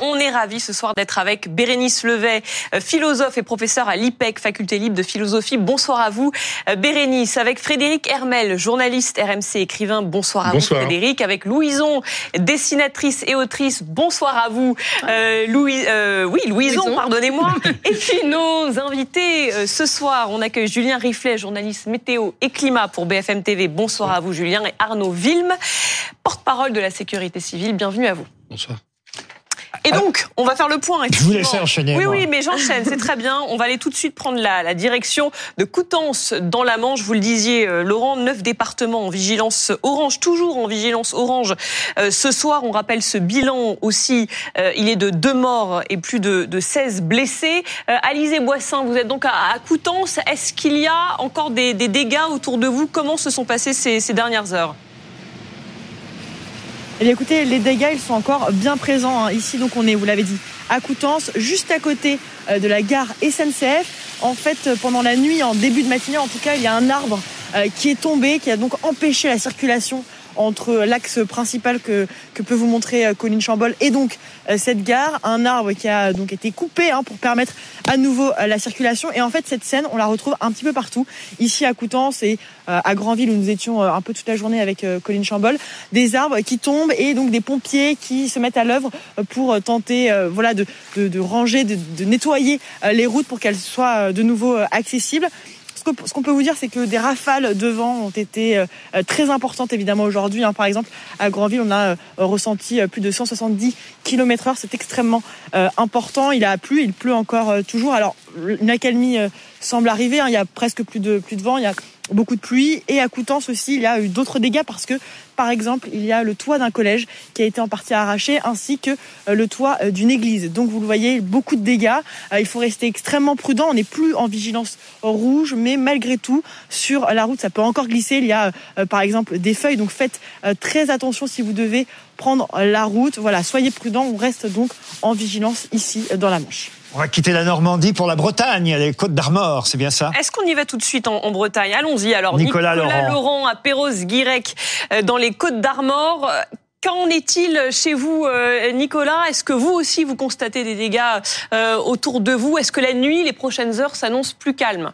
On est ravis ce soir d'être avec Bérénice Levet, euh, philosophe et professeur à l'IPEC, faculté libre de philosophie. Bonsoir à vous, euh, Bérénice. Avec Frédéric Hermel, journaliste RMC, écrivain. Bonsoir à vous, Frédéric. Avec Louison, dessinatrice et autrice. Bonsoir à vous, euh, Louis, euh, oui, Louison, pardonnez-moi. et puis nos invités ce soir, on accueille Julien Riflet, journaliste météo et climat pour BFM TV. Bonsoir à vous, Julien, et Arnaud Vilme, porte-parole de la sécurité civile. Bienvenue à vous. Bonsoir. Et donc, on va faire le point. Je vous laisse enchaîner. Oui, oui, mais j'enchaîne, c'est très bien. On va aller tout de suite prendre la, la direction de Coutances dans la Manche. Vous le disiez, euh, Laurent, neuf départements en vigilance orange, toujours en vigilance orange. Euh, ce soir, on rappelle ce bilan aussi. Euh, il est de deux morts et plus de, de 16 blessés. Euh, Alizé Boissin, vous êtes donc à, à Coutances. Est-ce qu'il y a encore des, des, dégâts autour de vous? Comment se sont passées ces, ces dernières heures? Eh bien, écoutez, les dégâts, sont encore bien présents. Hein. Ici, donc, on est, vous l'avez dit, à Coutances, juste à côté euh, de la gare SNCF. En fait, euh, pendant la nuit, en début de matinée, en tout cas, il y a un arbre euh, qui est tombé, qui a donc empêché la circulation entre l'axe principal que, que peut vous montrer Colline Chambol et donc cette gare, un arbre qui a donc été coupé hein, pour permettre à nouveau la circulation. Et en fait, cette scène, on la retrouve un petit peu partout, ici à Coutances et à Grandville où nous étions un peu toute la journée avec Colline Chambol, des arbres qui tombent et donc des pompiers qui se mettent à l'œuvre pour tenter, voilà, de, de, ranger, de nettoyer les routes pour qu'elles soient de nouveau accessibles ce qu'on peut vous dire, c'est que des rafales de vent ont été euh, très importantes évidemment aujourd'hui. Hein. Par exemple, à Grandville, on a euh, ressenti euh, plus de 170 km/h. C'est extrêmement important. Il a plu, il pleut encore toujours. Alors, une accalmie semble arriver. Hein. Il y a presque plus de plus de vent. Beaucoup de pluie. Et à Coutances aussi, il y a eu d'autres dégâts parce que, par exemple, il y a le toit d'un collège qui a été en partie arraché, ainsi que euh, le toit euh, d'une église. Donc, vous le voyez, beaucoup de dégâts. Euh, il faut rester extrêmement prudent. On n'est plus en vigilance rouge, mais malgré tout, sur la route, ça peut encore glisser. Il y a, par exemple, des feuilles. Donc, faites très attention si vous devez prendre la route. Voilà, soyez prudent. On reste donc en vigilance ici dans la Manche. On va quitter la Normandie pour la Bretagne, les Côtes d'Armor, c'est bien ça Est-ce qu'on y va tout de suite en, en Bretagne? Allons-y alors. Nicolas, Nicolas Laurent. Laurent à Perros-Guirec, euh, dans les Côtes d'Armor. Qu'en est-il chez vous, euh, Nicolas? Est-ce que vous aussi, vous constatez des dégâts euh, autour de vous? Est-ce que la nuit, les prochaines heures s'annoncent plus calmes?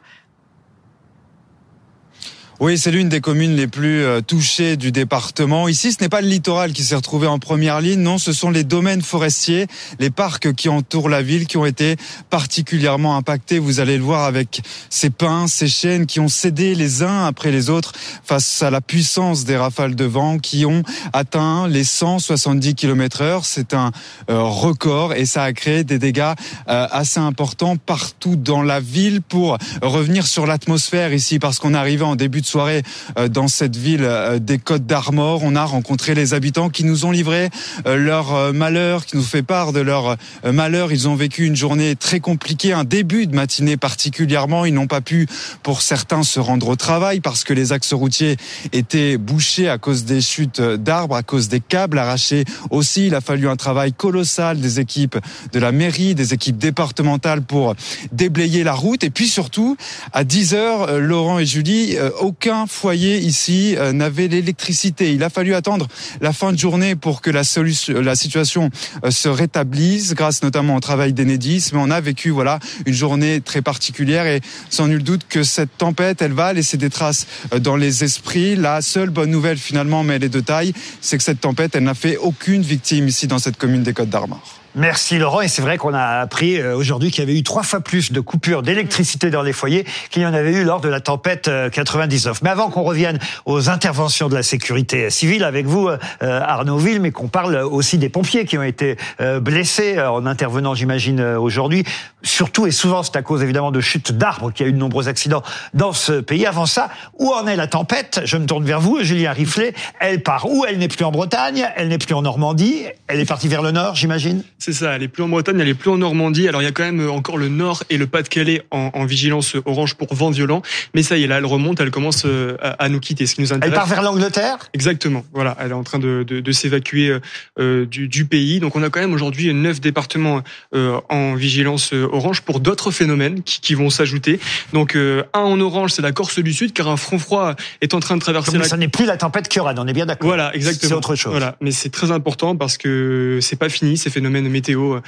Oui, c'est l'une des communes les plus euh, touchées du département. Ici, ce n'est pas le littoral qui s'est retrouvé en première ligne, non, ce sont les domaines forestiers, les parcs qui entourent la ville qui ont été particulièrement impactés. Vous allez le voir avec ces pins, ces chênes qui ont cédé les uns après les autres face à la puissance des rafales de vent qui ont atteint les 170 km heure. C'est un euh, record et ça a créé des dégâts euh, assez importants partout dans la ville pour revenir sur l'atmosphère ici parce qu'on arrivé en début de soirée euh, dans cette ville euh, des Côtes d'Armor. On a rencontré les habitants qui nous ont livré euh, leur malheur, qui nous fait part de leur malheur. Ils ont vécu une journée très compliquée, un début de matinée particulièrement. Ils n'ont pas pu, pour certains, se rendre au travail parce que les axes routiers étaient bouchés à cause des chutes d'arbres, à cause des câbles arrachés aussi. Il a fallu un travail colossal des équipes de la mairie, des équipes départementales pour déblayer la route. Et puis surtout, à 10 heures, Laurent et Julie, aucun foyer ici euh, n'avait l'électricité. Il a fallu attendre la fin de journée pour que la, solution, la situation euh, se rétablisse, grâce notamment au travail d'Enedis. Mais on a vécu voilà une journée très particulière et sans nul doute que cette tempête, elle va laisser des traces euh, dans les esprits. La seule bonne nouvelle finalement, mais elle est de taille, c'est que cette tempête, elle n'a fait aucune victime ici dans cette commune des Côtes d'Armor. Merci Laurent. Et c'est vrai qu'on a appris aujourd'hui qu'il y avait eu trois fois plus de coupures d'électricité dans les foyers qu'il y en avait eu lors de la tempête 99. Mais avant qu'on revienne aux interventions de la sécurité civile avec vous, Arnaud Ville, mais qu'on parle aussi des pompiers qui ont été blessés en intervenant, j'imagine, aujourd'hui. Surtout et souvent, c'est à cause évidemment de chutes d'arbres qu'il y a eu de nombreux accidents dans ce pays. Avant ça, où en est la tempête? Je me tourne vers vous, Julien Riflet. Elle part où? Elle n'est plus en Bretagne, elle n'est plus en Normandie, elle est partie vers le nord, j'imagine? C'est ça, elle est plus en Bretagne, elle est plus en Normandie. Alors il y a quand même encore le Nord et le Pas-de-Calais en, en, vigilance orange pour vent violent. Mais ça y est, là, elle remonte, elle commence euh, à, à nous quitter. Ce qui nous intéresse. Elle part vers l'Angleterre? Exactement. Voilà, elle est en train de, de, de s'évacuer euh, du, du, pays. Donc on a quand même aujourd'hui neuf départements euh, en vigilance orange pour d'autres phénomènes qui, qui vont s'ajouter. Donc un en orange, c'est la Corse du Sud, car un front froid est en train de traverser. Donc, la... ça n'est plus la tempête Kioran, on est bien d'accord. Voilà, exactement. C'est autre chose. Voilà, mais c'est très important parce que c'est pas fini ces phénomènes météo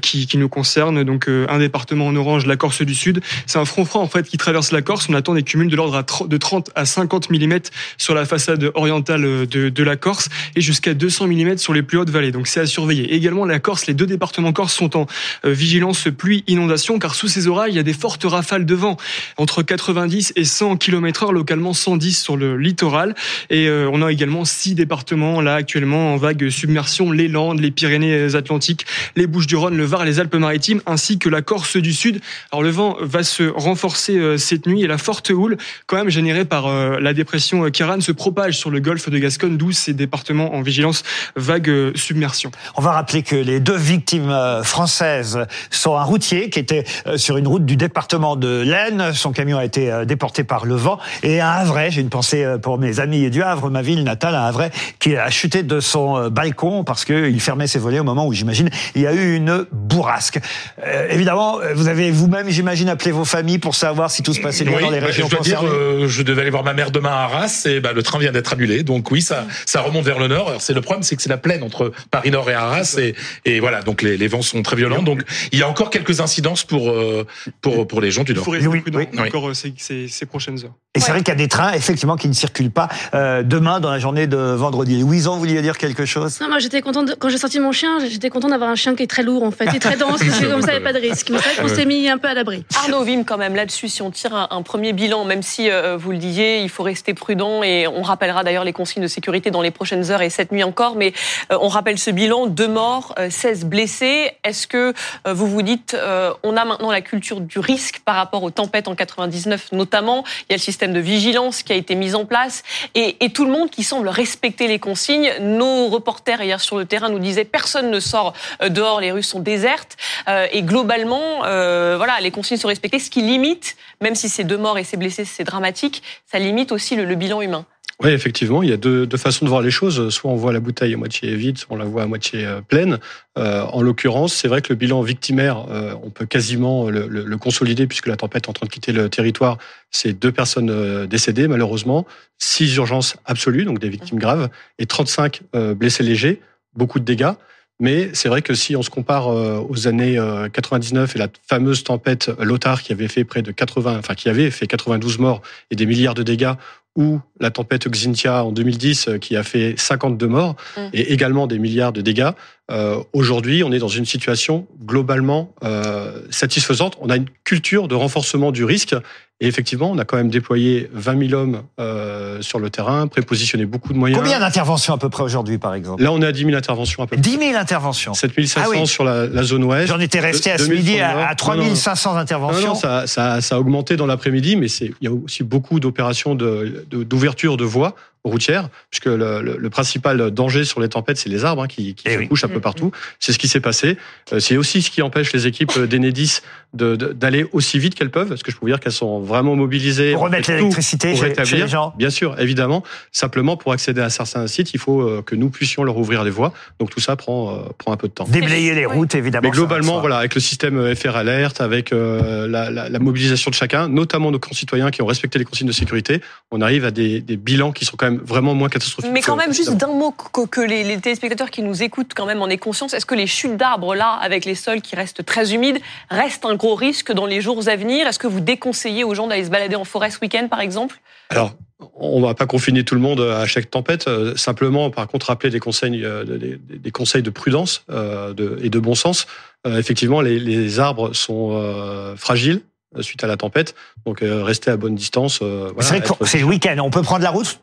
qui, qui nous concerne. Donc un département en orange, la Corse du Sud. C'est un front froid en fait qui traverse la Corse. On attend des cumuls de l'ordre de 30 à 50 mm sur la façade orientale de, de la Corse et jusqu'à 200 mm sur les plus hautes vallées. Donc c'est à surveiller. également la Corse, les deux départements corse sont en vigilance pluie inondation car sous ces orages il y a des fortes rafales de vent entre 90 et 100 km/h, localement 110 sur le littoral. Et euh, on a également six départements là actuellement en vague submersion les Landes, les Pyrénées-Atlantiques, les Bouches-du-Rhône, le Var, les Alpes-Maritimes, ainsi que la Corse du Sud. Alors le vent va se renforcer euh, cette nuit et la forte houle, quand même générée par euh, la dépression Kiran, se propage sur le golfe de Gascogne, d'où ces départements en vigilance vague submersion. On va rappeler que les deux victimes françaises sont un routier qui était sur une route du département de l'Aisne. Son camion a été déporté par le vent. Et un Havre, j'ai une pensée pour mes amis du Havre, ma ville natale, un Havre, qui a chuté de son euh, balcon parce qu'il fermait ses volets au moment où, j'imagine, il y a eu une bourrasque. Euh, évidemment, vous avez vous-même, j'imagine, appelé vos familles pour savoir si tout se passait bien dans les bah, régions je Dire, euh, je devais aller voir ma mère demain à Arras et bah, le train vient d'être annulé. Donc oui, ça, ça remonte vers le nord. C'est le problème, c'est que c'est la plaine entre Paris Nord et Arras et, et voilà, donc les, les, vents sont très violents. Donc il y a encore quelques incidences pour pour pour les gens du nord. Il faut oui, oui, encore ces, ces, ces, prochaines heures. Et c'est vrai qu'il y a des trains effectivement qui ne circulent pas euh, demain dans la journée de vendredi. Louison, vous vouliez dire quelque chose? Non, moi j'étais contente quand j'ai sorti mon chien, j'étais contente d'avoir un chien qui est très lourd en fait, et très dense, parce que comme ça il n'y a pas de risque. Mais c'est vrai qu'on s'est mis un peu à l'abri. Arnaud Vim, quand même là-dessus, si on tire un, premier bilan, même si euh, vous le disiez, il faut rester prudent et on rappellera d'ailleurs les consignes de sécurité dans les prochaines heures et cette nuit encore, mais euh, on rappelle ce bilan deux morts, 16 blessés. Est-ce que vous vous dites, on a maintenant la culture du risque par rapport aux tempêtes en 99 notamment? Il y a le système de vigilance qui a été mis en place et, tout le monde qui semble respecter les consignes. Nos reporters hier sur le terrain nous disaient personne ne sort euh, dehors, les rues sont désertes euh, et globalement, euh, voilà, les consignes sont respectées, ce qui limite, même si c'est deux morts et c'est blessés, c'est dramatique, ça limite aussi le bilan humain. Oui, effectivement, il y a deux, deux, façons de voir les choses. Soit on voit la bouteille à moitié vide, soit on la voit à moitié euh, pleine. Euh, en l'occurrence, c'est vrai que le bilan victimaire, euh, on peut quasiment le, le, le, consolider puisque la tempête est en train de quitter le territoire. C'est deux personnes euh, décédées, malheureusement, six urgences absolues, donc des victimes graves, et 35 blessés légers, beaucoup de dégâts. Mais c'est vrai que si on se compare aux années 99 et la fameuse tempête Lothar qui avait fait près de 80, enfin qui avait fait 92 morts et des milliards de dégâts, ou la tempête Xintia en 2010 euh, qui a fait 52 morts mm. et également des milliards de dégâts. Euh, Aujourd'hui, on est dans une situation globalement euh, satisfaisante. On a une culture de renforcement du risque et effectivement, on a quand même déployé 20 000 hommes euh, sur le terrain, prépositionné beaucoup de moyens. Combien d'interventions à peu près aujourd'hui, par exemple? Là, on est à 10 000 interventions à peu près. 10 000 interventions 7 500 ah sur la, la, zone ouest. J'en étais resté à ce midi à, 3 500 interventions. Non, ça, ça, ça, a augmenté dans l'après-midi, mais il y a aussi beaucoup d'opérations d'ouverture de, voies routière, puisque le, le, le, principal danger sur les tempêtes, c'est les arbres hein, qui, qui eh se couchent un peu mm. partout. C'est ce qui s'est passé. Euh, c'est aussi ce qui empêche les équipes d'Enedis d'aller de, aussi vite qu'elles peuvent, parce que je peux vous dire qu'elles sont vraiment mobilisées. Pour remettre l'électricité chez, chez, les gens. Bien sûr, évidemment. Simplement, pour accéder à certains sites, il faut euh, que nous puissions leur ouvrir les voies. Donc tout ça prend, euh, prend un peu de temps. Déblayer les routes, évidemment. Mais globalement, voilà, avec le système FR Alert, avec la, la, la, mobilisation de chacun, notamment nos concitoyens qui ont respecté les consignes de sécurité, on arrive à des, des bilans qui sont quand même vraiment moins catastrophiques. Mais quand même, juste d'un mot, que, les, les, téléspectateurs qui nous écoutent quand même en aient conscience, est-ce que les chutes d'arbres là, avec les sols qui restent très humides, restent un gros risque dans les jours à venir? Est-ce que vous déconseillez aux gens d'aller se balader en forêt ce week-end, par exemple? Alors, on va pas confiner tout le monde à chaque tempête. Euh, simplement, par contre, rappeler des conseils, euh, des, conseils de prudence euh, et de bon sens. effectivement, les, arbres sont fragiles suite à la tempête, donc rester à bonne distance. c'est le week-end. On peut prendre la route?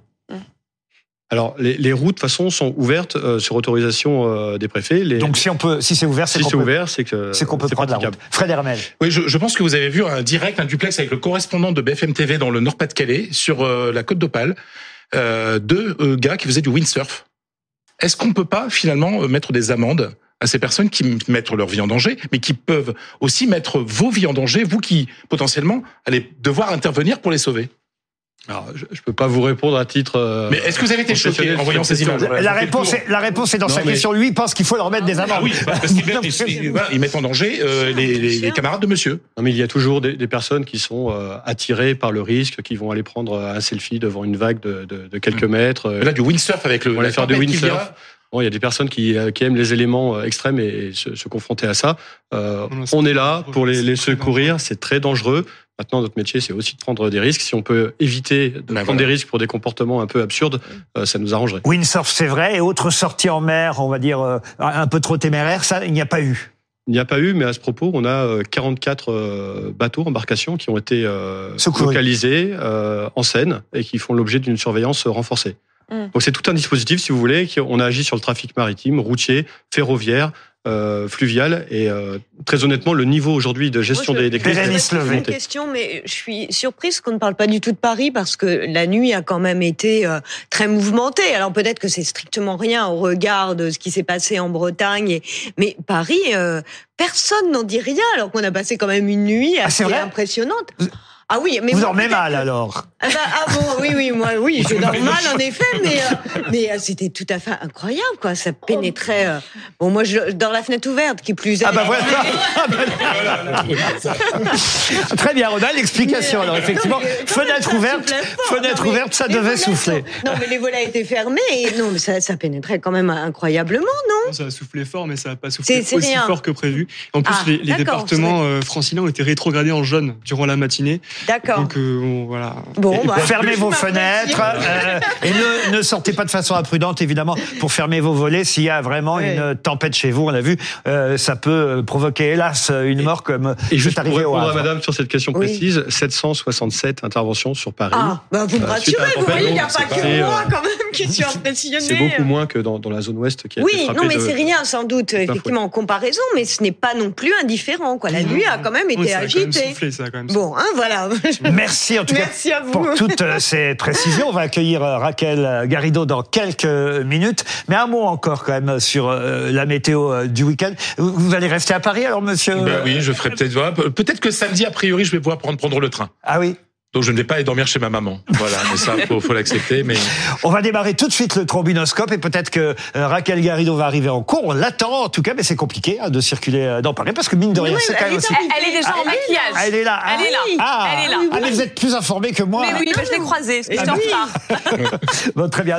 Alors, les, les, routes, de toute façon, sont ouvertes euh, sur autorisation euh, des préfets. Les... Donc, si on peut, si c'est ouvert, c'est si c'est ouvert, c'est que c'est qu'on peut prendre la route. Fred Hermel. Oui, je, je, pense que vous avez vu un direct, un duplex avec le correspondant de BFM TV dans le Nord-Pas-de-Calais sur euh, la côte d'Opale, deux gars qui faisaient du windsurf. Est-ce qu'on peut pas finalement mettre des amendes à ces personnes qui mettent leur vie en danger, mais qui peuvent aussi mettre vos vies en danger, vous qui potentiellement allez devoir intervenir pour les sauver? Alors, je ne peux pas vous répondre à titre. Euh, mais est-ce que vous avez été choqué en voyant ces images La réponse, est, la réponse est dans sa question. Lui, il pense qu'il faut leur mettre des amendes. Ah oui, parce qu'ils mettent en danger euh, les, les, les, camarades de monsieur. Non, mais il y a toujours des, des personnes qui sont euh, attirées par le risque, qui vont aller prendre un selfie devant une vague de, de, de quelques hmm. mètres. Là, du windsurf avec le. On va faire du windsurf. Bon, il y a des personnes qui, qui aiment les éléments extrêmes et se, se confronter à ça. Euh, on est là pour les, les secourir. C'est très dangereux. Maintenant, notre métier, c'est aussi de prendre des risques. Si on peut éviter de Ben prendre des risques pour des comportements un peu absurdes, euh, ça nous arrangerait. Windsurf, c'est vrai. Et autres sorties en mer, on va dire, euh, un peu trop téméraires, ça, il n'y a pas eu. Il n'y a pas eu, mais à ce propos, on a euh, 44 euh, bateaux, embarcations qui ont été euh, localisés euh, en Seine et qui font l'objet d'une surveillance renforcée. Mm. Donc c'est tout un dispositif, si vous voulez, on a agi sur le trafic maritime, routier, ferroviaire, euh, fluvial, et euh, très honnêtement, le niveau aujourd'hui de gestion Moi, je- des, des crises est une question, mais je suis surprise qu'on ne parle pas du tout de Paris parce que la nuit a quand même été euh, très mouvementée. Alors peut-être que c'est strictement rien au regard de ce qui s'est passé en Bretagne, et... mais Paris, euh, personne n'en dit rien alors qu'on a passé quand même une nuit Ah, assez impressionnante. Ah oui, mais Vous dormez mal alors. Ah, bah, ah bon, oui, oui, moi, oui, je dors mal en effet, mais euh, mais euh, c'était tout à fait incroyable, quoi. Ça pénétrait. euh, Bon, moi, je dors la fenêtre ouverte, qui plus est. Ah bah voilà. Ah bah- Très bien, on a l'explication. Alors effectivement, mais, euh, fenêtre ça ouverte, fort. fenêtre Non, mais ouverte, ça les devait volets souffler. sont- Non, mais les volets étaient fermés et non, mais ça, ça pénétrait quand même incroyablement, non? Ça a soufflé fort, mais ça n'a pas soufflé C'est- c'est aussi rien. fort que prévu. En plus, Ah, les, les d'accord, départements euh, franciliens ont été rétrogradés en jaune durant la matinée. D'accord. Donc euh, bon, voilà. Bon, bah, Fermez vos fenêtres euh, et ne, ne sortez pas de façon imprudente, évidemment, pour fermer vos volets. S'il y a vraiment une tempête chez vous, on l'a vu, euh, ça peut provoquer, hélas, une mort comme Et juste pour arrivé au répondre à madame sur cette question Oui. précise, 767 interventions sur Paris. Ah, bah vous me rassurez, vous voyez, il n'y a pas que moi quand même C'est beaucoup moins que dans, dans la zone ouest qui a été Oui, frappée non, mais de- c'est rien, sans doute, effectivement, en comparaison, mais ce n'est pas non plus indifférent, quoi. La nuit a quand même Oui, été ça a quand même agitée. soufflé, ça a quand même Bon, hein, voilà. Merci en tout Merci cas à vous. pour toutes euh, ces précisions. On va accueillir euh, Raquel Garrido dans quelques minutes. Mais un mot encore quand même sur euh, la météo euh, du week-end. Vous allez rester à Paris alors, monsieur? Ben oui, je ferai peut-être. Peut-être que samedi, a priori, je vais pouvoir prendre, prendre le train. Ah oui. Donc je ne vais pas aller dormir chez ma maman. Voilà, mais ça, faut, faut l'accepter. Mais On va démarrer tout de suite le trombinoscope et peut-être que euh, Raquel Garrido va arriver en cours. On l'attend en tout cas, mais c'est compliqué hein, de circuler euh, dans Paris parce que mine de rien, oui, c'est quand elle même est aussi. Elle, elle est déjà en maquillage. Elle est là. Elle est là. Ah, Elle est là. Ah, mais vous êtes plus informé que moi. Mais oui, bah, je l'ai croisée. C'était en retard. Bon, très bien.